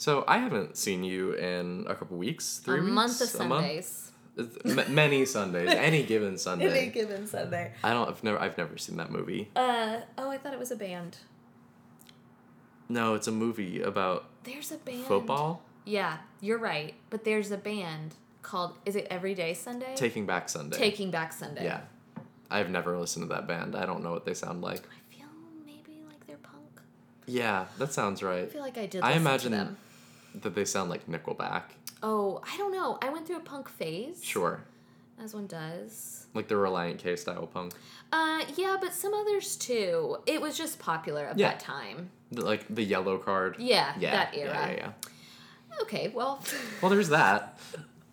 So I haven't seen you in a couple weeks, three a weeks, month of a month? Sundays. M- many Sundays, any given Sunday. Any given Sunday. I don't. I've never. I've never seen that movie. Uh oh, I thought it was a band. No, it's a movie about There's a band. football. Yeah, you're right. But there's a band called is it Everyday Sunday? Taking Back Sunday. Taking Back Sunday. Yeah, I've never listened to that band. I don't know what they sound like. I feel maybe like they're punk. Yeah, that sounds right. I feel like I did. I listen imagine to them. That they sound like Nickelback. Oh, I don't know. I went through a punk phase. Sure, As one does. like the Relient K style punk. Uh, yeah, but some others too. It was just popular at Yeah. that time. The- Like the Yellowcard. Yeah, Yeah, that yeah, era. Yeah, yeah. Okay, well, Well, there's that.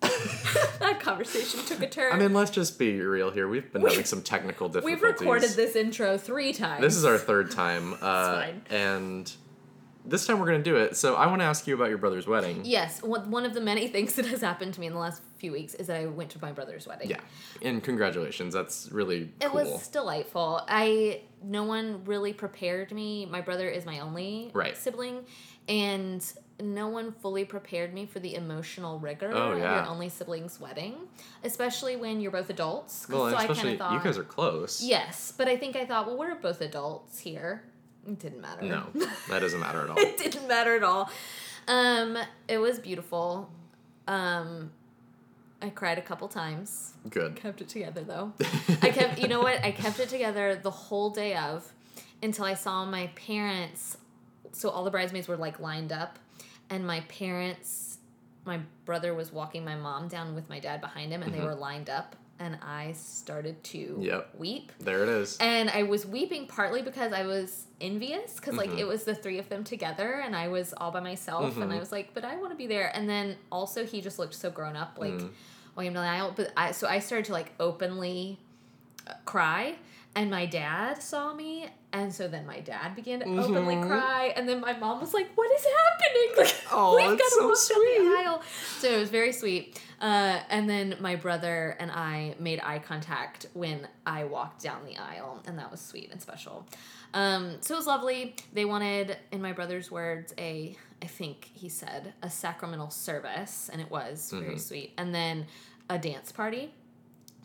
that conversation took a turn. I mean, let's just be real here. We've been We- having some technical difficulties. We've recorded this intro three times. This is our third time, uh, fine. and this time we're gonna do it. So I want to ask you about your brother's wedding. Yes, one one of the many things that has happened to me in the last few weeks is that I went to my brother's wedding. Yeah, and congratulations. That's really It cool. was delightful. I no one really prepared me. My brother is my only Right. sibling, and no one fully prepared me for the emotional rigor Oh, of your only sibling's wedding, especially when you're both adults. well, so I especially of thought, you guys are close. yes, but I think I thought, well, we're both adults here. It didn't matter. No, that doesn't matter at all. it didn't matter at all. Um, it was beautiful. Um, I cried a couple times. Good. Kept it together though. I kept, you know what? I kept it together the whole day of until I saw my parents. So all the bridesmaids were like lined up, and my parents, my brother was walking my mom down with my dad behind him, and they were lined up, and I started to Mm-hmm. Yep. weep. There it is. And I was weeping partly because I was envious because like Mhm. it was the three of them together and I was all by myself and I Mhm. was like, but I want to be there. And then also he just looked so grown up, like Mm. down the aisle. But I so I started to like openly uh, cry, and my dad saw me. And so then my dad began to openly Mhm. cry, and then my mom was like, "What is happening? Like, Oh, we've got to so walk down sweet. the aisle." So it was very sweet. Uh, and then my brother and I made eye contact when I walked down the aisle, and that was sweet and special. Um, so it was lovely. They wanted, in my brother's words, a I think he said a sacramental service, and it was very Mhm. sweet. And then a dance party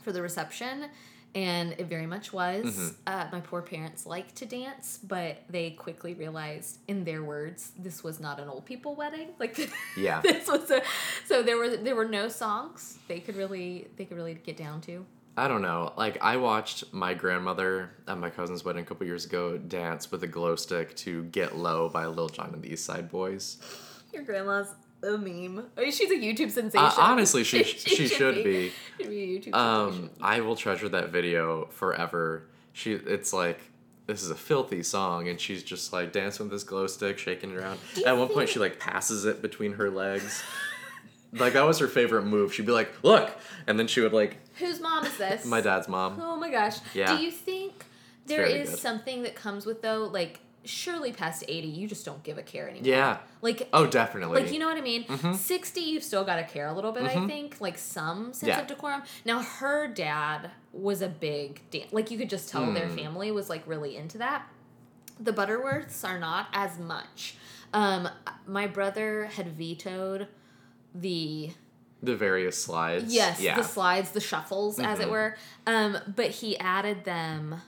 for the reception. And it very much was. Mhm. Uh, my poor parents like to dance, but they quickly realized, in their words, this was not an old people wedding. Like, Yeah. this was a. So there were there were no songs they could really they could really get down to. I don't know. Like I watched my grandmother at my cousin's wedding a couple years ago dance with a glow stick to "Get Low" by Lil Jon and the East Side Boyz. Your grandma's a meme. I mean, she's a YouTube sensation. Uh, honestly, she she should be. Should be a YouTube Um, sensation. I will treasure that video forever. She, it's like this is a filthy song, and she's just like dancing with this glow stick, shaking it around. At one point, she like passes it between her legs. like that was her favorite move. She'd be like, "Look," and then she would like Whose mom is this? my dad's mom. Oh my gosh. Yeah. Do you think there is good. something that comes with though, like surely past eighty, you just don't give a care anymore. Yeah. Like Oh, definitely. Like you know what I mean? Mhm. Sixty, you've still got to care a little bit. I Mhm. think like some sense Yeah. of decorum. Now her dad was a big dan- like you could just tell their Hmm. family was like really into that. The Butterworths are not as much. Um, my brother had vetoed the the various slides. Yes, Yeah. the slides, the shuffles, as it Mhm. were. Um, but he added them.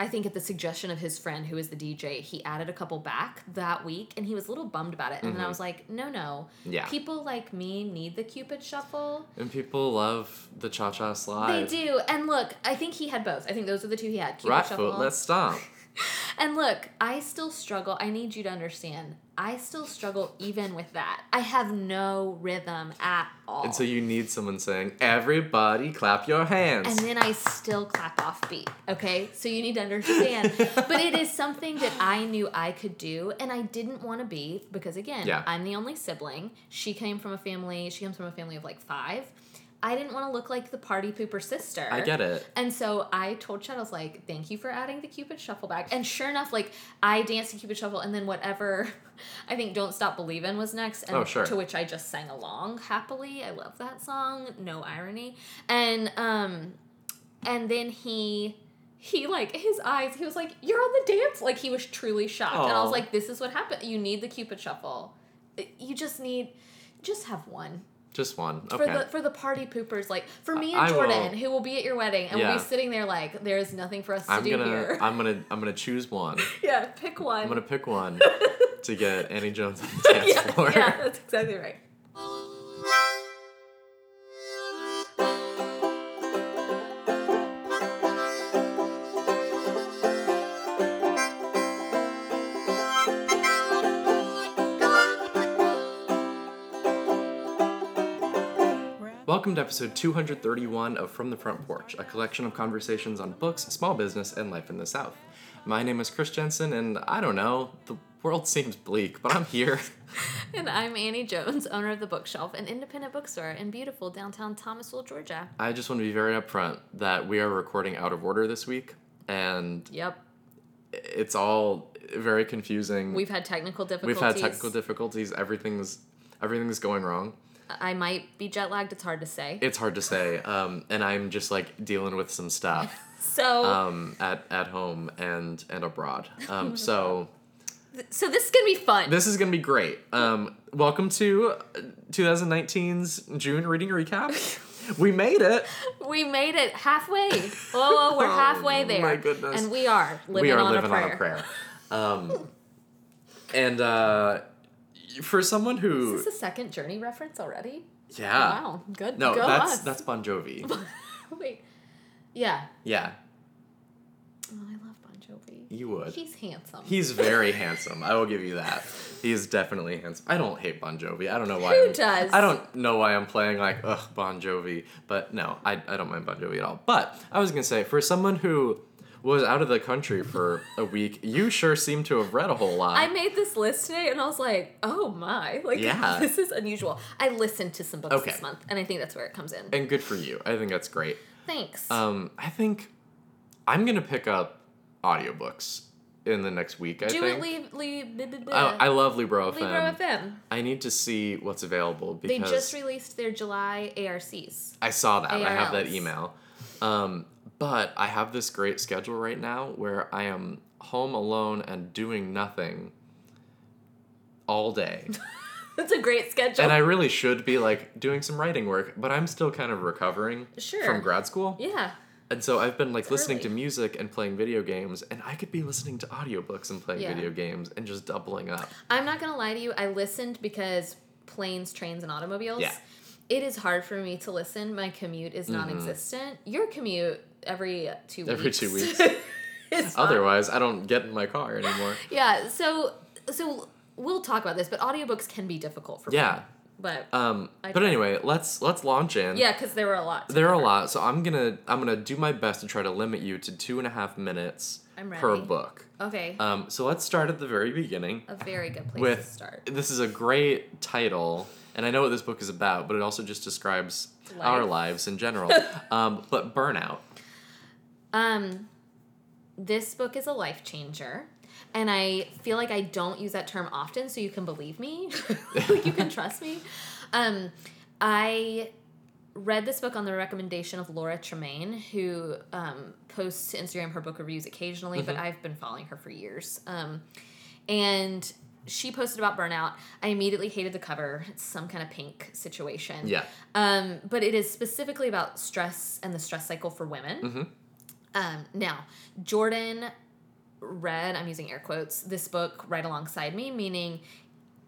I think at the suggestion of his friend who is the DJ, he added a couple back that week, and he was a little bummed about it. And then I Mhm. was like, no, no, yeah. people like me need the Cupid shuffle. and people love the cha cha slide. They do. And look, I think he had both. I think those are the two he had. Cupid Right shuffle. foot, let's stomp. And look, I still struggle. I need you to understand. I still struggle even with that. I have no rhythm at all. And so you need someone saying, "Everybody, clap your hands." and then I still clap off beat. Okay, so you need to understand. but it is something that I knew I could do, and I didn't want to be because again, Yeah. I'm the only sibling. She came from a family. She comes from a family of like five. I didn't want to look like the party pooper sister. I get it. And so I told Chad, I was like, thank you for adding the Cupid Shuffle back. And sure enough, like I danced the Cupid Shuffle and then whatever I think Don't Stop Believin' was next. And Oh, sure. to which I just sang along happily. I love that song. No irony. And um and then he he like his eyes, he was like, You're on the dance like he was truly shocked. And I was like, This is what happened. You need the Cupid Shuffle. You just need, just have one. Just one. Okay. For the for the party poopers, like for me and I Jordan, will- who will be at your wedding, and we'll be sitting there like there is nothing for us to I'm do gonna here. I'm gonna I'm gonna choose one. yeah, pick one. I'm gonna pick one to get Annie Jones on the dance yeah, floor. yeah, that's exactly right. Welcome to episode 231 of From the Front Porch, a collection of conversations on books, small business, and life in the South. My name is Chris Jensen, and I don't know, the world seems bleak, but I'm here. And I'm Annie Jones, owner of the Bookshelf, an independent bookstore in beautiful downtown Thomasville, Georgia. I just want to be very upfront that we are recording out of order this week, and Yep, it's all very confusing. we've had technical difficulties. We've had technical difficulties. Everything's everything's going wrong. I might be jet lagged. It's hard to say. It's hard to say, um, and I'm just like dealing with some stuff So, um, at at home and and abroad. Um, so so this is gonna be fun. this is gonna be great. Um, welcome to 2019's June reading recap. We made it. we made it halfway. Whoa, whoa, we're halfway Oh, there. my goodness. And we are living, we are on, living a on a prayer. Um, and uh, for someone who, Is this a second journey reference already? yeah, Wow, good. no, Go that's us. that's Bon Jovi. Wait. Yeah. Yeah, Oh, I love Bon Jovi. you would. He's handsome. He's very handsome. I will give you that. He is definitely handsome. I don't hate Bon Jovi. I don't know why. Who I'm- does? I don't know why I'm playing like ugh Bon Jovi, but no, I, I don't mind Bon Jovi at all. But I was gonna say for someone who was out of the country for a week, you sure seem to have read a whole lot. I made this list today and I was like, oh my. Like, Yeah. this is unusual. I listened to some books Okay. this month and I think that's where it comes in. and good for you. I think that's great. Thanks. Um, I think I'm gonna pick up audiobooks in the next week. I Do think. it, blah, blah, blah. I, I love Libro FM. Libro FM. I need to see what's available They just released their July ARCs. I saw that. I have that email. Um, but I have this great schedule right now where I am home alone and doing nothing all day. That's a great schedule. and I really should be like doing some writing work, but I'm still kind of recovering Sure. from grad school. yeah. And so I've been like It's listening to music and playing video games, and I could be listening to audiobooks and playing Yeah. video games and just doubling up. I'm not going to lie to you. I listened because planes, trains, and automobiles. Yeah. It is hard for me to listen. My commute is non existent. Your commute every two weeks. Mm-hmm. Every two weeks. Otherwise, I don't get in my car anymore. Yeah, so so we'll talk about this, but audiobooks can be difficult for me. Yeah. But Um, I but anyway, let's let's launch in. yeah, because there were a lot. There are a lot, so I'm gonna I'm gonna do my best to try to limit you to two and a half minutes per book. Okay. Um, so let's start at the very beginning a very good place with to start. this is a great title, and I know what this book is about, but it also just describes our lives in general. um, but burnout. Um, this book is a life changer. And I feel like I don't use that term often, so you can believe me. like you can trust me. Um, I read this book on the recommendation of Laura Tremaine, who um, posts to Instagram her book reviews occasionally, but I've been following her for years. Um, and she posted about burnout. I immediately hated the cover. It's some kind of pink situation. Yeah. Um, but it is specifically about stress and the stress cycle for women. Mhm. Um, now, Jordan read, I'm using air quotes, this book right alongside me, meaning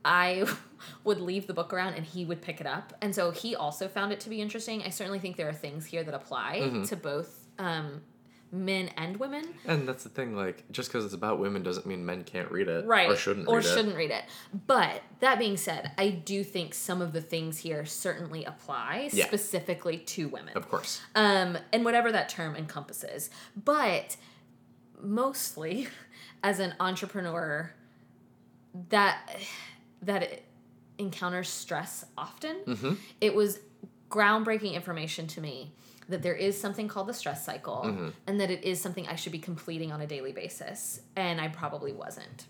I would leave the book around and he would pick it up. And so he also found it to be interesting. I certainly think there are things here that apply Mhm. to both um, men and women. And that's the thing, like, just because it's about women doesn't mean men can't read it. right Or shouldn't or read it. shouldn't read it but that being said i do think some of the things here certainly apply Yeah. specifically to women Of course. um, and whatever that term encompasses but mostly as an entrepreneur that that encounters stress often Mm-hmm. it was groundbreaking information to me that there is something called the stress cycle Mm-hmm. and that it is something I should be completing on a daily basis and I probably wasn't.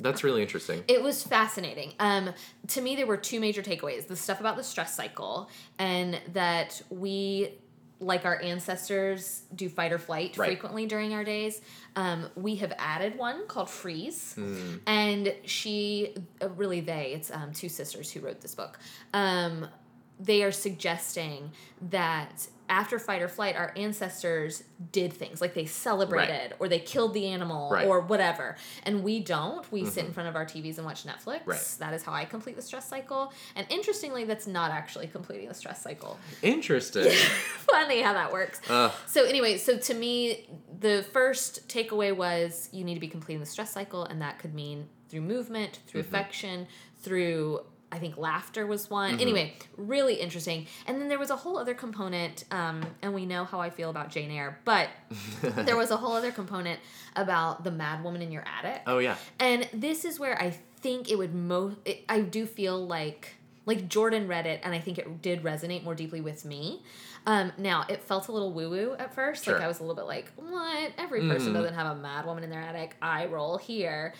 That's really interesting. It was fascinating. Um, to me, there were two major takeaways: the stuff about the stress cycle, and that we like our ancestors do fight or flight Right. frequently during our days, um, we have added one called freeze. Hmm. And she, uh, really, they, it's um, two sisters who wrote this book. Um, they are suggesting that after fight or flight, our ancestors did things like they celebrated or they killed the animal Right. Mm-hmm. or whatever. And we don't. We sit in front of our TVs and watch Netflix. Right. That is how I complete the stress cycle. And interestingly, that's not actually completing the stress cycle. Interesting. Funny how that works. Ugh. So anyway, so to me, the first takeaway was you need to be completing the stress cycle, and that could mean through movement, through Mm-hmm. affection, through I think laughter was one. Anyway, really interesting. And then there was a whole other component, um, and we know how I feel about Jane Eyre, but there was a whole other component about the mad woman in your attic. oh yeah. And this is where I think it would most. I do feel like like Jordan read it, and I think it did resonate more deeply with me. Um, now it felt a little woo woo at first. sure. Like I was a little bit like, what? Every person Mm. doesn't have a mad woman in their attic. I roll here.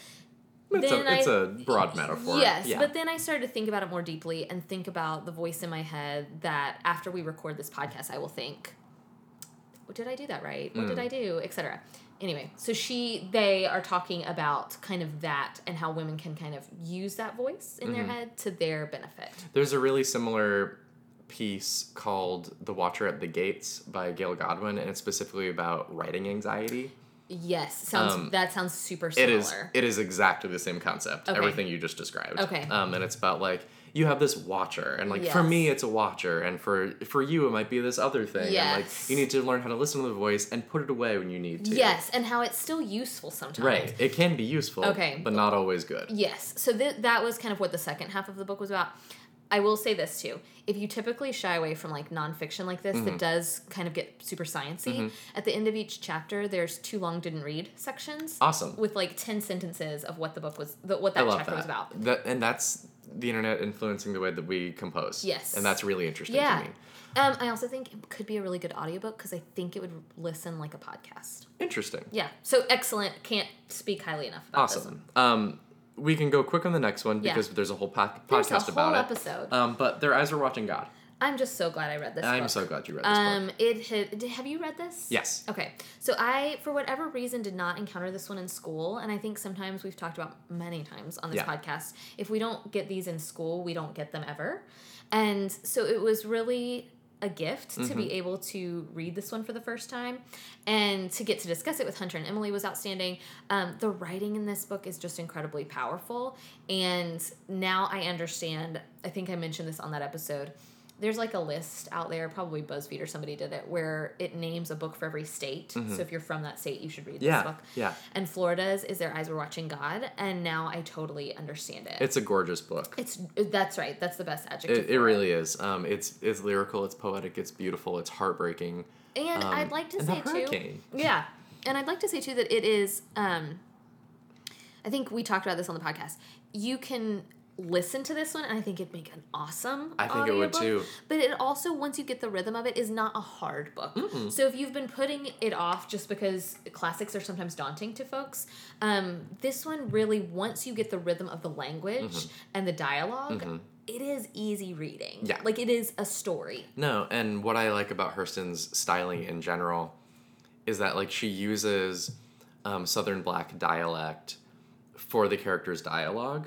It's, Then a, it's I- a broad metaphor. Yes, yeah. but then I started to think about it more deeply and think about the voice in my head that after we record this podcast, I will think, "What did I do that right? What did Mm. I do?" Etc. Anyway, so she they are talking about kind of that and how women can kind of use that voice in Mm-hmm. their head to their benefit. There's a really similar piece called The Watcher at the Gates by Gail Godwin, and it's specifically about writing anxiety. Yes, sounds Um, that sounds super similar. is it is exactly the same concept. Okay. Everything you just described. Okay. Um, and it's about like you have this watcher, and like for me it's a watcher, and for for you it might be this other thing. And Yes. like you need to learn how to listen to the voice and put it away when you need to. Yes, and how it's still useful sometimes. Right. It can be useful. Okay. But not always good. Yes. So th- that was kind of what the second half of the book was about. I will say this too. If you typically shy away from like nonfiction like this Mm-hmm. that does kind of get super sciencey, at the end of each chapter there's too long didn't read sections. Awesome. With like ten sentences of what the book was the, what that chapter that. was about. That and that's the internet influencing the way that we compose. Yes. And that's really interesting Yeah. to me. Um, I also think it could be a really good audiobook because I think it would listen like a podcast. Interesting. Yeah. So excellent. Can't speak highly enough about this. Awesome. Um, we can go quick on the next one Yeah. because there's a whole po- There's a podcast whole about it. episode. Um, but their eyes were watching God. I'm just so glad I read this I'm book. so glad you read this book. Um, it had. did- Have you read this? Yes. Okay, so I, for whatever reason, did not encounter this one in school, and I think sometimes we've talked about many times on this Yeah. podcast. If we don't get these in school, we don't get them ever, and so it was really a gift to Mm-hmm. be able to read this one for the first time and to get to discuss it with Hunter and Emily was outstanding. Um, the writing in this book is just incredibly powerful, and now I understand. I think I mentioned this on that episode. There's like a list out there, probably BuzzFeed or somebody did it, where it names a book for every state. So if you're from that state, you should read Mm-hmm. Yeah, this book. yeah. And Florida's is Their Eyes Were Watching God, and now I totally understand it. It's a gorgeous book. It's that's right. That's the best adjective. It, it really is. Um, it's it's lyrical. It's poetic. It's beautiful. It's heartbreaking. And Um, I'd like to say too. hurricane. Yeah, and I'd like to say too that it is. Um, I think we talked about this on the podcast. You can listen to this one, and I think it'd make an awesome. I think it would too. But it also, once you get the rhythm of it, is not a hard book. So if you've been putting it off just because classics are sometimes daunting to folks, um, this one really, once you get the rhythm of the language and the dialog it is easy reading. Yeah. like it is a story. No, and what I like about Hurston's styling in general is that like she uses um, Southern Black dialect for the character's dialog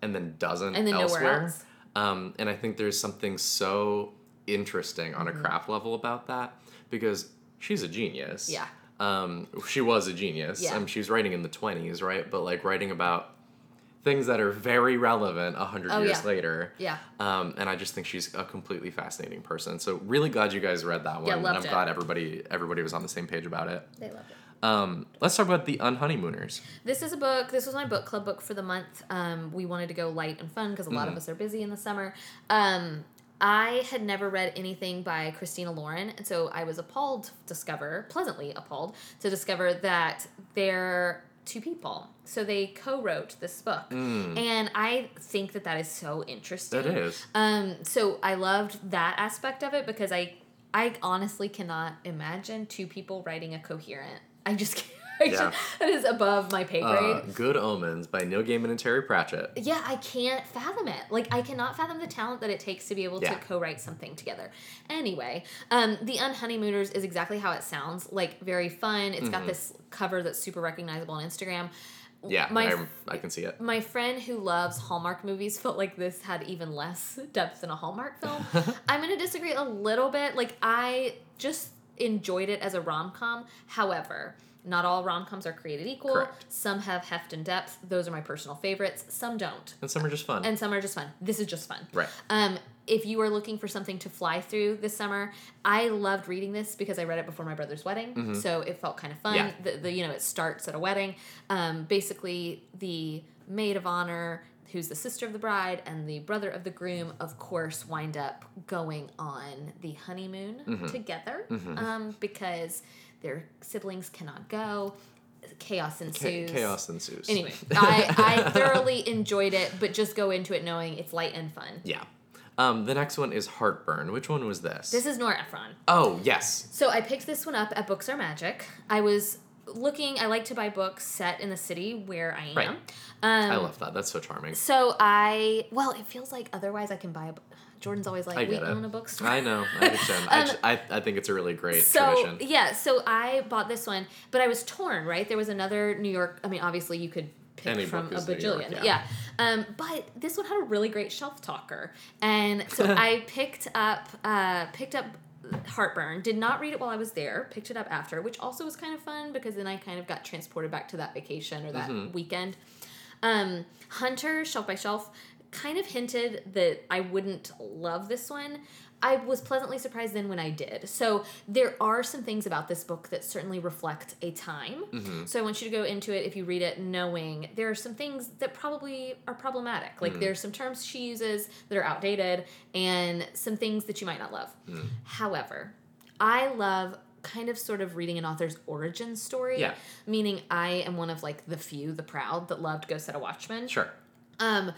and then doesn't Mm-hmm. And then elsewhere. else. Um, and I think there's something so interesting on Mm-hmm. a craft level about that because she's a genius. Yeah. Um, she was a genius. Yeah. Um, she was writing in the 20s, right? But like writing about things that are very relevant a hundred Oh, years yeah. later. Yeah. Um, and I just think she's a completely fascinating person. So really glad you guys read that one. Yeah, and I'm it. glad everybody everybody was on the same page about it. They loved it. Um, let's talk about the Unhoneymooners. This is a book. This was my book club book for the month. Um, we wanted to go light and fun because a lot of us are busy in the summer. Um, I had never read anything by Christina Lauren, and so I was appalled to discover, pleasantly appalled to discover that they're two people. So they co-wrote this book, and I think that that is so interesting. That is. Um, so I loved that aspect of it because I, I honestly cannot imagine two people writing a coherent. I just, can't, Yeah. that is above my pay grade. Uh, Good Omens by Neil Gaiman and Terry Pratchett. yeah, I can't fathom it. Like I cannot fathom the talent that it takes to be able Yeah. to co-write something together. Anyway, um, the Unhoneymooners is exactly how it sounds. Like very fun. It's Mm-hmm. got this cover that's super recognizable on Instagram. Yeah, my I, I can see it. my friend who loves Hallmark movies felt like this had even less depth than a Hallmark film. I'm going to disagree a little bit. Like, I just enjoyed it as a rom com. However, not all rom coms are created equal. Correct. Some have heft and depth. Those are my personal favorites. Some don't. And some are just fun. And some are just fun. This is just fun. right. Um, if you are looking for something to fly through this summer, I loved reading this because I read it before my brother's wedding, so it felt kind of fun. Mm-hmm. Yeah. The, the you know it starts at a wedding. Um, basically, the maid of honor, who's the sister of the bride, and the brother of the groom, of course, wind up going on the honeymoon Mm-hmm. together um, because their siblings cannot go. Chaos Cha- ensues. chaos ensues. Anyway, I, I thoroughly enjoyed it, but just go into it knowing it's light and fun. yeah. Um, the next one is Heartburn. Which one was this? This is Nora Ephron. oh, yes. So I picked this one up at Books Are Magic. I was looking. I like to buy books set in the city where I am. Right. Um, I love that. That's so charming. So I well, it feels like otherwise I can buy a. book. Jordan's always like, I we it. own a bookstore. I know. I understand. I, Um, ju- I, I think it's a really great so tradition. yeah, so I bought this one, but I was torn. Right, there was another New York. I mean, obviously you could pick Any from a New York, bajillion. yeah. yeah. Um, but this one had a really great shelf talker, and so I picked up uh, picked up Heartburn. Did not read it while I was there. Picked it up after, which also was kind of fun because then I kind of got transported back to that vacation or that Mm-hmm. weekend. Um, Hunter, shelf by shelf, kind of hinted that I wouldn't love this one. I was pleasantly surprised then when I did. So there are some things about this book that certainly reflect a time. Mm-hmm. So I want you to go into it if you read it knowing there are some things that probably are problematic. Like there's some terms she uses that are outdated and some things that you might not love. However, I love kind of sort of reading an author's origin story. Yeah. Meaning I am one of like the few, the proud that loved Go Set a Watchman. Sure. Um,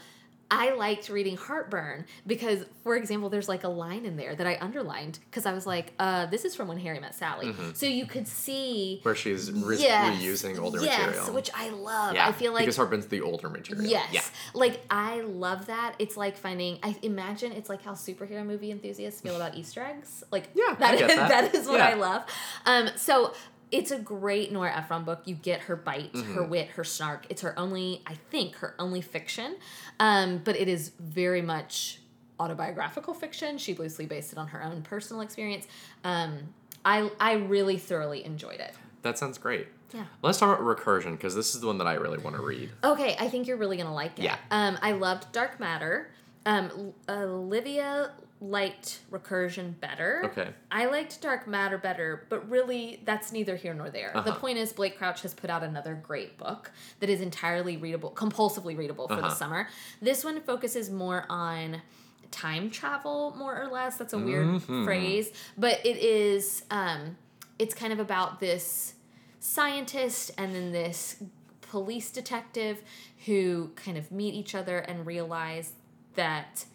I liked reading Heartburn because, for example, there's like a line in there that I underlined because I was like, uh, this is from when Harry met Sally. So you could see. Where she's re- Yes. reusing older yes, material. which I love. yeah, I feel like because Heartburn's the older material. Yes. Yeah. Like I love that. It's like finding I imagine it's like how superhero movie enthusiasts feel about Easter eggs. Like Yeah, get is that. that is what Yeah. I love. Um so it's a great Nora Ephron book. You get her bite, her Mm-hmm. wit, her snark. It's her only, I think, her only fiction. Um, but it is very much autobiographical fiction. She loosely based it on her own personal experience. Um, I I really thoroughly enjoyed it. That sounds great. Yeah. Let's talk about recursion because this is the one that I really want to read. Okay, I think you're really gonna like it. Yeah. Um, I loved Dark Matter. Um, Olivia liked Recursion better. Okay. I liked Dark Matter better, but really that's neither here nor there. The Uh-huh. point is Blake Crouch has put out another great book that is entirely readable, compulsively readable for the Uh-huh. summer. This one focuses more on time travel, more or less. That's a weird Mhm. phrase, but it is. Um, it's kind of about this scientist and then this police detective who kind of meet each other and realize that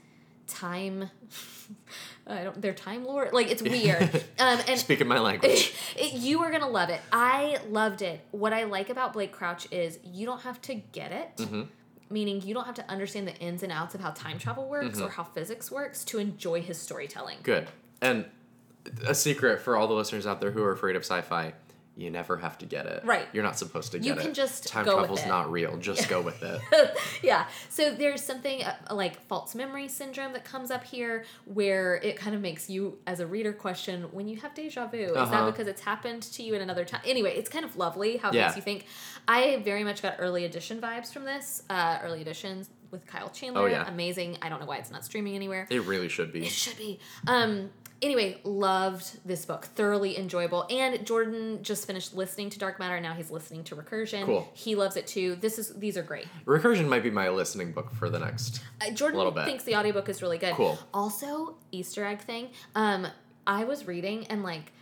time I don't they're time lord like it's weird um and Speaking my language. it, you are gonna love it i loved it what i like about blake crouch is you don't have to get it Mhm. meaning you don't have to understand the ins and outs of how time travel works Mm-hmm. or how physics works to enjoy his storytelling Good. And a secret for all the listeners out there who are afraid of sci-fi: you never have to get it. Right. You're not supposed to get You it. can just time go with travel's it. not real. Just go with it. yeah. So there's something uh, like false memory syndrome that comes up here where it kind of makes you, as a reader, question when you have deja vu. Is Uh-huh. that because it's happened to you in another time? Anyway, it's kind of lovely how it Yeah. makes you think. I very much got early edition vibes from this. Uh, early editions with Kyle Chandler. Oh, yeah. Amazing. I don't know why it's not streaming anywhere. It really should be. It should be. Um, anyway, loved this book. Thoroughly enjoyable. And Jordan just finished listening to Dark Matter. Now he's listening to Recursion. Cool. He loves it too. This is these are great. Recursion might be my listening book for the next. Uh, Jordan little bit. thinks the audiobook is really good. Cool. Also, Easter egg thing. Um, I was reading and like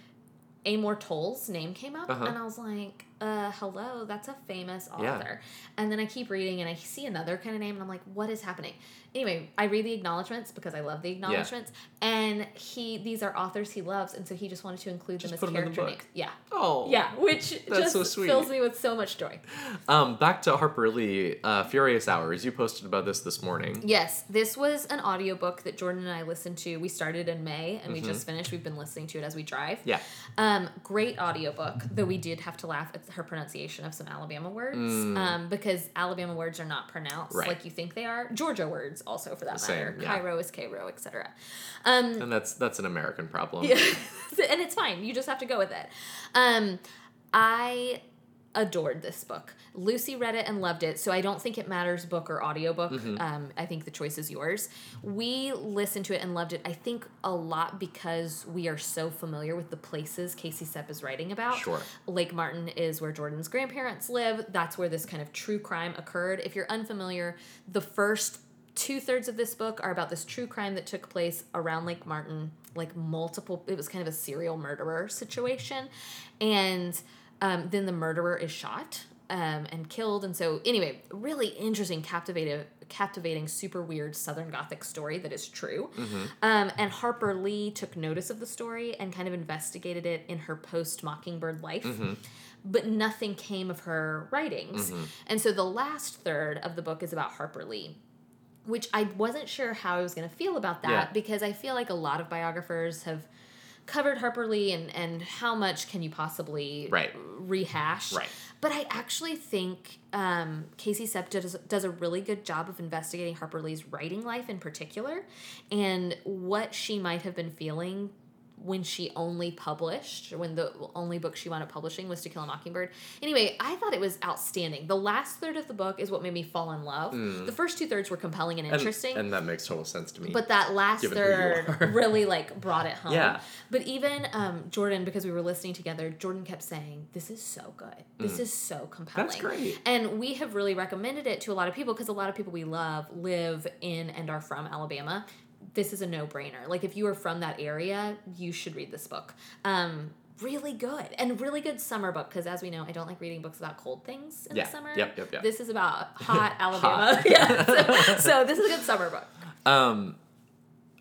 Amor Towles' name came up, Uh-huh. and I was like, uh, hello, that's a famous author. Yeah. And then I keep reading and I see another kind of name and I'm like, what is happening? Anyway, I read the acknowledgments because I love the acknowledgments. And he these are authors he loves, and so he just wanted to include Just them as 'em in the character book. names. Yeah. Oh. Yeah, which just so fills me with so much joy. Um, back to Harper Lee, uh, Furious Hours. You posted about this this morning. Yes, this was an audiobook that Jordan and I listened to. We started in May and we Mm-hmm. just finished. We've been listening to it as we drive. Yeah. Um, great audiobook, though we did have to laugh at her pronunciation of some Alabama words. Um, because Alabama words are not pronounced Mm. Right. like you think they are. Georgia words also for that Same, matter. yeah. Cairo is Cairo, etc. Um, And that's that's an American problem. yeah. and it's fine. You just have to go with it. Um, I adored this book. Lucy read it and loved it, so I don't think it matters book or audiobook. Mm-hmm. Um, I think the choice is yours. We listened to it and loved it, I think a lot because we are so familiar with the places Casey Cep is writing about. Sure. Lake Martin is where Jordan's grandparents live. That's where this kind of true crime occurred. If you're unfamiliar, the first two thirds of this book are about this true crime that took place around Lake Martin, like multiple, it was kind of a serial murderer situation. And um, then the murderer is shot. Um, and killed, and so anyway, really interesting, captivating, captivating, super weird Southern Gothic story that is true. Um, and Harper Lee took notice of the story and kind of investigated it in her post Mockingbird life. But nothing came of her writings. And so the last third of the book is about Harper Lee, which I wasn't sure how I was going to feel about that Yeah. because I feel like a lot of biographers have covered Harper Lee and, and how much can you possibly Right. rehash. Right. But I actually think um, Casey Cep does, does a really good job of investigating Harper Lee's writing life in particular and what she might have been feeling when she only published, when the only book she wound up publishing was To Kill a Mockingbird. Anyway, I thought it was outstanding. The last third of the book is what made me fall in love. The first two thirds were compelling and Mm. And, interesting. and that makes total sense to me. But that last Given who you third really like brought it home. Yeah. But even um, Jordan, because we were listening together, Jordan kept saying, "This is so good. This is so compelling." Mm. That's great. And we have really recommended it to a lot of people because a lot of people we love live in and are from Alabama. This is a no-brainer. Like if you are from that area, you should read this book. Um, really good and really good summer book because as we know, I don't like reading books about cold things in Yeah. the summer. Yep, yep, yep. This is about hot Alabama. yeah. So, so this is a good summer book. um,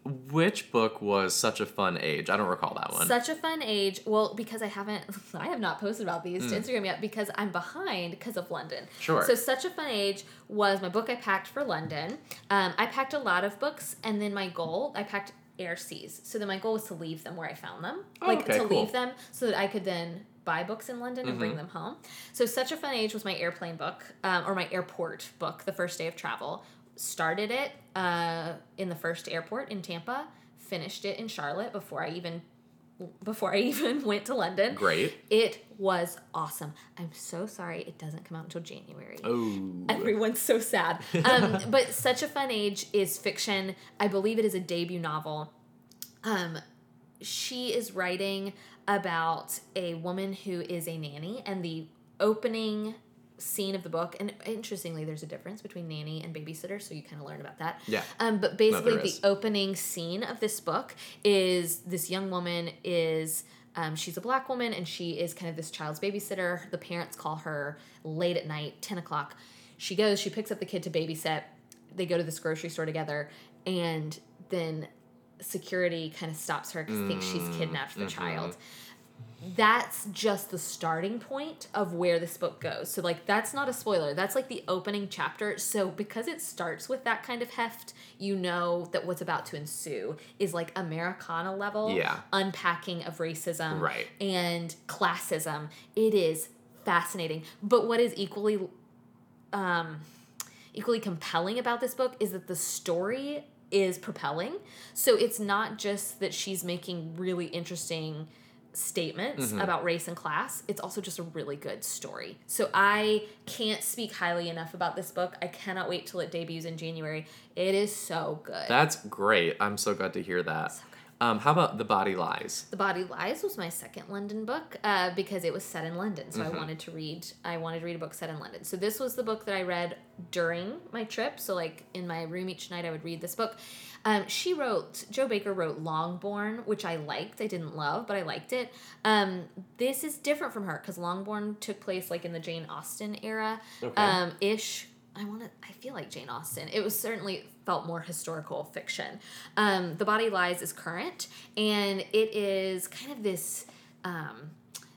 which book was such a fun age? I don't recall that one. Such a fun age. Well, because I haven't, I have not posted about these Hmm. to Instagram yet because I'm behind because of London. Sure. So, Such a Fun Age was my book I packed for London. Um, I packed a lot of books, and then my goal, I packed ARCs. So then my goal was to leave them where I found them, Oh, like okay, to cool. Mm-hmm. leave them so that I could then buy books in London and bring them home. So Such a Fun Age was my airplane book, um, or my airport book, the first day of travel. Started it uh, in the first airport in Tampa, finished it in Charlotte before I even before I even went to London. Great. It was awesome. I'm so sorry it doesn't come out until January. Oh. Everyone's so sad. Um, but Such a Fun Age is fiction. I believe it is a debut novel. Um, she is writing about a woman who is a nanny, and the opening scene of the book, and interestingly, there's a difference between nanny and babysitter, so you kind of learn about that. Yeah. Um, but basically, there the is. opening scene of this book is this young woman is. Um, she's a black woman and she is kind of this child's babysitter. The parents call her late at night, 10 o'clock. She goes, she picks up the kid to babysit. They go to this grocery store together, and then security kind of stops her because thinks she's kidnapped the child. That's just the starting point of where this book goes. So, like, that's not a spoiler. That's like the opening chapter. So, because it starts with that kind of heft, you know that what's about to ensue is like Americana level Yeah. unpacking of racism Right. and classism. It is fascinating. But what is equally um, equally compelling about this book is that the story is propelling. So it's not just that she's making really interesting statements Mm-hmm. about race and class. It's also just a really good story. So I can't speak highly enough about this book. I cannot wait till it debuts in January. It is so good. That's great. I'm so glad to hear that. So Um, how about The Body Lies? The Body Lies was my second London book uh, because it was set in London. So Mm-hmm. I wanted to read. I wanted to read a book set in London. So this was the book that I read during my trip. So like in my room each night, I would read this book. Um, she wrote. Jo Baker wrote Longbourn, which I liked. I didn't love, but I liked it. Um, this is different from her because Longbourn took place like in the Jane Austen era, Okay. um, ish. I want to. I feel like Jane Austen. It was certainly felt more historical fiction. Um, the Body Lies is current, and it is kind of this, um,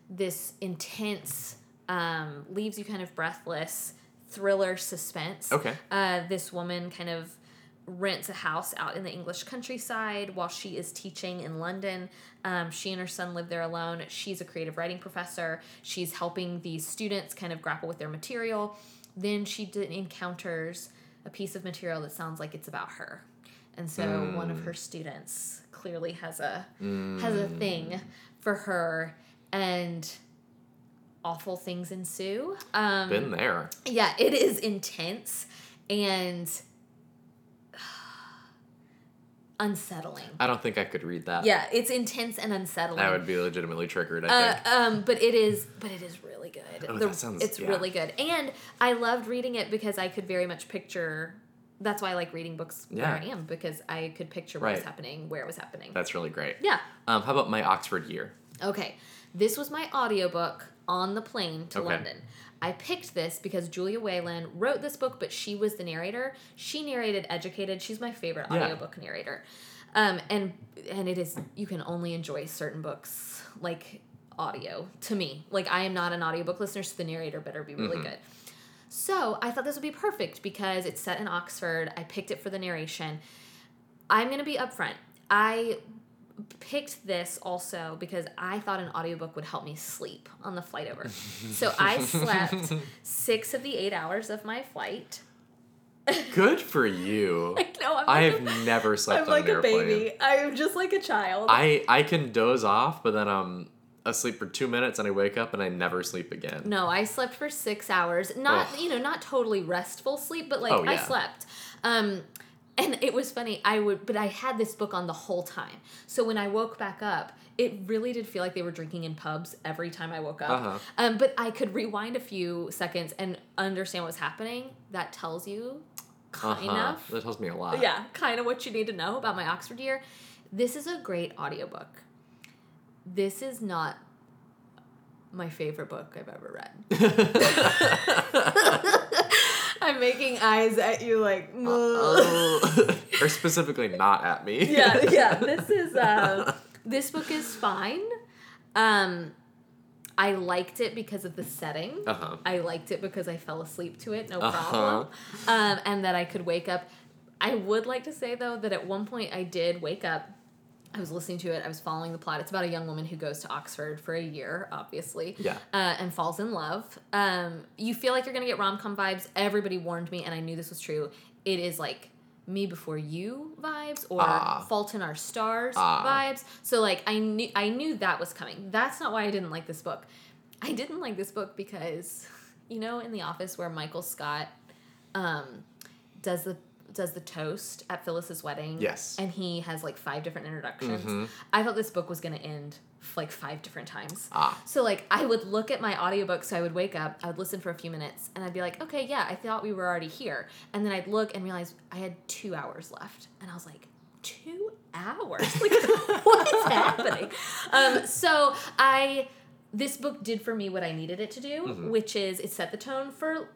this intense, um, leaves you kind of breathless thriller suspense. Okay. Uh, this woman kind of rents a house out in the English countryside while she is teaching in London. Um, she and her son live there alone. She's a creative writing professor. She's helping these students kind of grapple with their material. Then she encounters a piece of material that sounds like it's about her. And so one of her students clearly has a has a thing for her and awful things ensue. Um Been there. yeah, it is intense and unsettling. I don't think I could read that. Yeah, it's intense and unsettling. I would be legitimately triggered, I Uh, think. um, but it is, but it is really good. Oh, The- that sounds- it's yeah. really good, and I loved reading it because I could very much picture. That's why I like reading books Yeah. where I am because I could picture what was happening, where it was happening. That's really great. yeah. Um, how about my Oxford year? Okay. This was my audiobook on the plane to Okay. London. I picked this because Julia Whelan wrote this book, but she was the narrator. She narrated Educated. She's my favorite Yeah. audiobook narrator. Um, and and it is you can only enjoy certain books like audio to me. Like I am not an audiobook listener, so the narrator better be really good. So I thought this would be perfect because it's set in Oxford. I picked it for the narration. I'm gonna be upfront. I picked this also because I thought an audiobook would help me sleep on the flight over. so I slept six of the eight hours of my flight. Good for you. I know I'm I like have a, never slept I'm on like an a baby. I'm just like a child. I I can doze off, but then I'm asleep for two minutes and I wake up and I never sleep again. no, I slept for six hours. Not Ugh. you know, not totally restful sleep, but like Oh, I slept. Um and it was funny. I would but I had this book on the whole time. So when I woke back up, it really did feel like they were drinking in pubs every time I woke up. Uh-huh. Um, but I could rewind a few seconds and understand what's happening. That tells you kind Uh-huh. of That tells me a lot. yeah, kind of what you need to know about my Oxford year. This is a great audiobook. This is not my favorite book I've ever read. I'm making eyes at you like, Oh. or specifically not at me. yeah, yeah. This is uh, this book is fine. Um, I liked it because of the setting. Uh-huh. I liked it because I fell asleep to it, no Uh-huh. problem. Um, and that I could wake up. I would like to say though that at one point I did wake up. I was listening to it. I was following the plot. It's about a young woman who goes to Oxford for a year, obviously. Yeah. Uh, and falls in love. Um, you feel like you're gonna get rom com vibes. Everybody warned me, and I knew this was true. It is like me before you vibes or Ah. Fault in Our Stars Ah. vibes. So like I knew I knew that was coming. That's not why I didn't like this book. I didn't like this book because you know in the office where Michael Scott um does the does the toast at Phyllis's wedding. Yes. And he has like five different introductions. Mhm. I thought this book was gonna end like five different times. Ah. So like I would look at my audiobook, so I would wake up, I would listen for a few minutes, and I'd be like, okay, yeah, I thought we were already here. And then I'd look and realize I had two hours left. And I was like, two hours? Like what is happening? Um, so I this book did for me what I needed it to do, Mhm. which is it set the tone for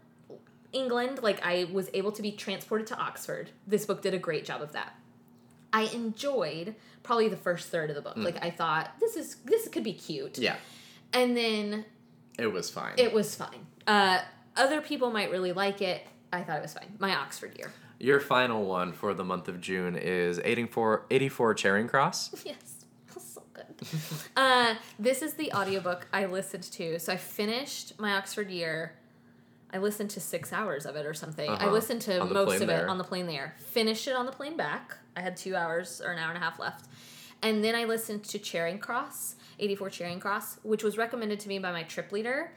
England. Like I was able to be transported to Oxford. This book did a great job of that. I enjoyed probably the first third of the book. Like I thought this is this could be cute. Yeah. And then It was fine. it was fine. Uh, other people might really like it. I thought it was fine. My Oxford year. Your final one for the month of June is 84, 84 Charing Cross. Yes. So good. uh, this is the audiobook I listened to. So I finished my Oxford year. I listened to six hours of it or something. I Uh-huh. listened to most of it on the plane there. Finished it on the plane back. I had two hours or an hour and a half left. And then I listened to Charing Cross, 84 Charing Cross, which was recommended to me by my trip leader,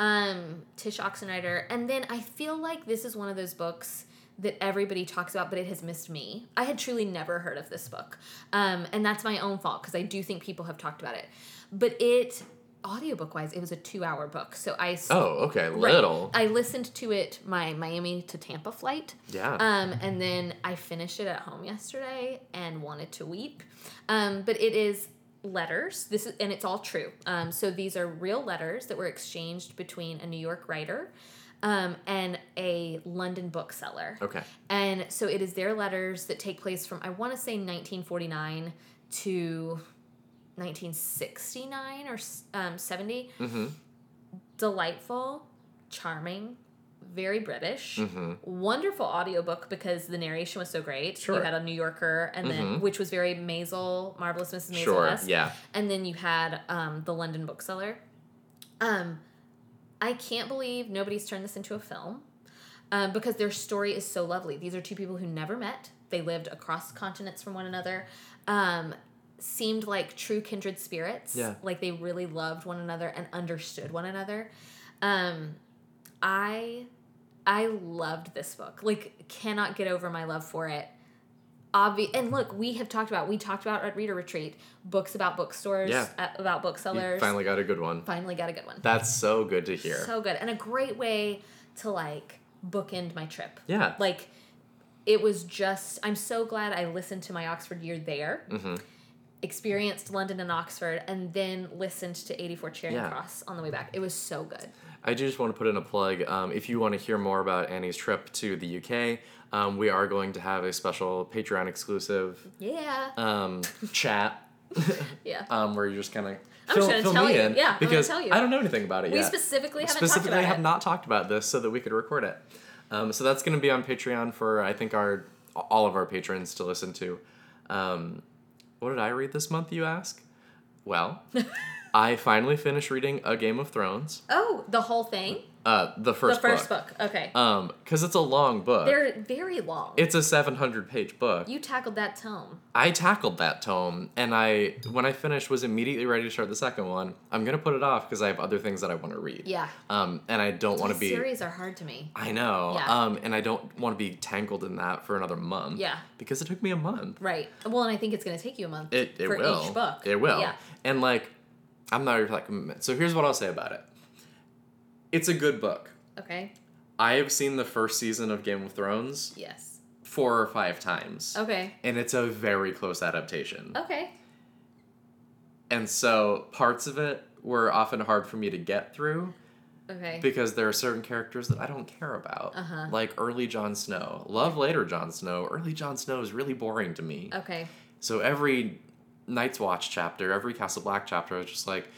um, Tsh Oxenreider. And then I feel like this is one of those books that everybody talks about, but it has missed me. I had truly never heard of this book. Um, and that's my own fault because I do think people have talked about it. But it, audiobook wise, it was a two hour book. So I Oh, okay, Right. little. I listened to it my Miami to Tampa flight. Yeah. Um, and then I finished it at home yesterday and wanted to weep. Um, but it is letters. This is and it's all true. Um, so these are real letters that were exchanged between a New York writer um, and a London bookseller. Okay. And so it is their letters that take place from I want to say 1949 to 1969 or um, 70 Mm-hmm. delightful, charming, very British. Mm-hmm. Wonderful audiobook because the narration was so great. Sure. You had a New Yorker and then Mhm. which was very Maisel, Marvelous Mrs. Maisel. Sure. Yeah. And then you had um, the London bookseller. Um, I can't believe nobody's turned this into a film um, because their story is so lovely. These are two people who never met. They lived across continents from one another. Um, seemed like true kindred spirits. Yeah. Like they really loved one another and understood one another. Um, I I loved this book. Like cannot get over my love for it. Obvi- and look, we have talked about we talked about at Reader Retreat books about bookstores, Yeah. uh, about You booksellers. finally got a good one. Finally got a good one. That's so good to hear. So good and a great way to like bookend my trip. yeah. Like it was just I'm so glad I listened to my Oxford year there. Mm-hmm. Experienced London and Oxford and then listened to 84 Charing Yeah. Cross on the way back. It was so good. I do just want to put in a plug. Um, if you want to hear more about Annie's trip to the UK, um, we are going to have a special Patreon exclusive Yeah. um, chat Yeah. um, where you're just kind of I'm fill, just gonna tell me you. in Yeah, I'm because tell you. I don't know anything about it we yet. specifically haven't Specifically, talked about have it. not talked about this so that we could record it. Um, so that's going to be on Patreon for I think our all of our patrons to listen to. Um, what did I read this month? You ask. Well, I finally finished reading A Game of Thrones. Oh, the whole thing? Uh, the first the first book. book. Okay. Um, because it's a long book. They're very long. It's a 700 page book. you tackled that tome. I tackled that tome, and I, when I finished, was immediately ready to start the second one. I'm gonna put it off because I have other things that I want to read. Yeah. Um, and I don't want to be. series are hard to me. I know. Yeah. Um, and I don't want to be tangled in that for another month. Yeah. Because it took me a month. Right. Well, and I think it's going to take you a month It, it for will. each book. It will. Yeah. And like, I'm not even like. So here's what I'll say about it. It's a good book. Okay. I have seen the first season of Game of Thrones Yes. four or five times. Okay. And it's a very close adaptation. Okay. And so parts of it were often hard for me to get through Okay. because there are certain characters that I don't care about. Uh-huh. Like early Jon Snow. Love later Jon Snow. Early Jon Snow is really boring to me. Okay. So every Night's Watch chapter, every Castle Black chapter, I was just like,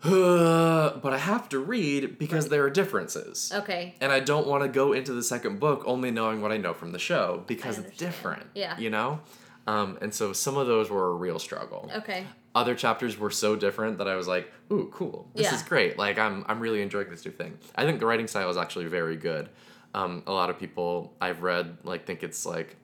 but I have to read because Right. there are differences. Okay. And I don't want to go into the second book only knowing what I know from the show because it's different. Yeah. You know? Um, and so some of those were a real struggle. Okay. Other chapters were so different that I was like, ooh, cool. This Yeah. is great. Like I'm I'm really enjoying this new thing. I think the writing style is actually very good. Um, a lot of people I've read like think it's like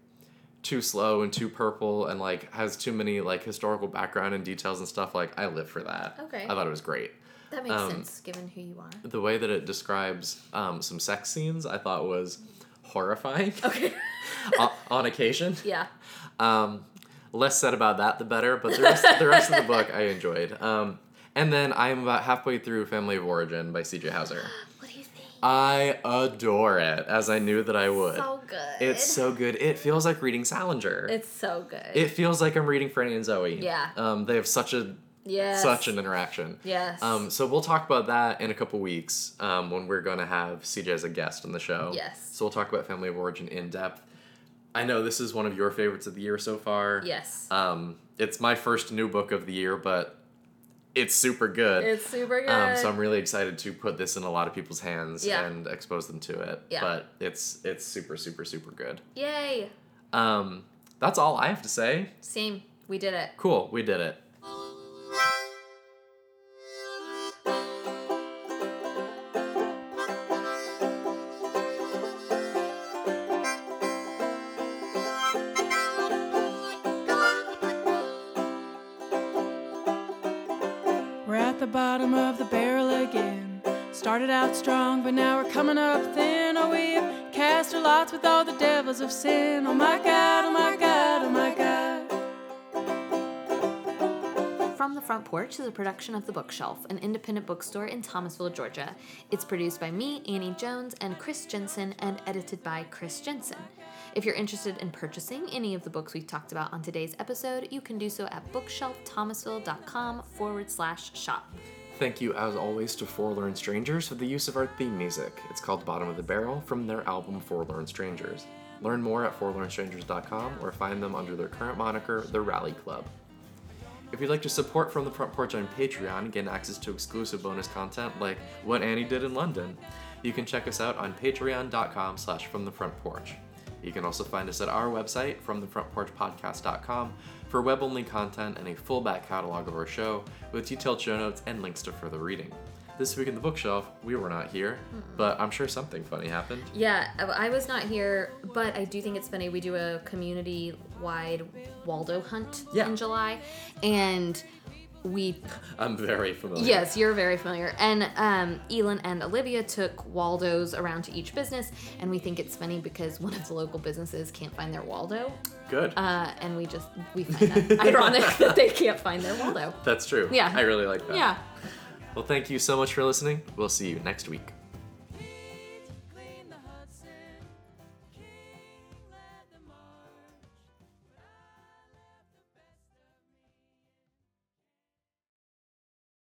too slow and too purple and like has too many like historical background and details and stuff. Like I live for that. Okay. I thought it was great. That makes Um, sense given who you are. The way that it describes um, some sex scenes I thought was horrifying Okay. on, on occasion. yeah. Um, less said about that, the better. But the rest, the rest of the book I enjoyed. Um, and then I am about halfway through Family of Origin by C.J. Hauser. What do you think? I adore it, as I knew that I would. So good. it's so good. It feels like reading Salinger. It's so good. it feels like I'm reading Franny and Zooey. Yeah. Um, they have such a yes. such an interaction. Yes. Um, so we'll talk about that in a couple weeks um, when we're going to have CJ as a guest on the show. Yes. So we'll talk about Family of Origin in depth. I know this is one of your favorites of the year so far. yes. Um, it's my first new book of the year, but it's super good. it's super good. Um, so I'm really excited to put this in a lot of people's hands Yeah. and expose them to it. Yeah. But it's it's super super super good. Yay. Um, that's all I have to say. Same. We did it. Cool, we did it. Coming up thin. Oh, we've cast our lots with all the devils of sin. Oh my God, oh my God, oh my God. From the Front Porch is a production of The Bookshelf, an independent bookstore in Thomasville, Georgia. It's produced by me, Annie Jones, and Chris Jensen, and edited by Chris Jensen. If you're interested in purchasing any of the books we've talked about on today's episode, you can do so at bookshelfthomasville.com forward slash shop. Thank you, as always, to Forlorn Strangers for the use of our theme music. It's called Bottom of the Barrel from their album Forlorn Strangers. Learn more at forlornstrangers.com or find them under their current moniker, The Rally Club. If you'd like to support From the Front Porch on Patreon and gain access to exclusive bonus content like what Annie did in London, you can check us out on patreon.com slash from the front porch. You can also find us at our website, fromthefrontporchpodcast.com, for web-only content and a full back catalog of our show with detailed show notes and links to further reading. This week in the bookshelf, we were not here, but I'm sure something funny happened. Yeah, I I was not here, but I do think it's funny. We do a community wide Waldo hunt Yeah. in July, and we I'm very familiar. Yes, you're very familiar. And um, Elin and Olivia took Waldos around to each business, and we think it's funny because one of the local businesses can't find their Waldo, Good. uh, and we just we find that ironic that they can't find their Waldo. That's true. Yeah. I really like that. Yeah. Well, thank you so much for listening. We'll see you next week.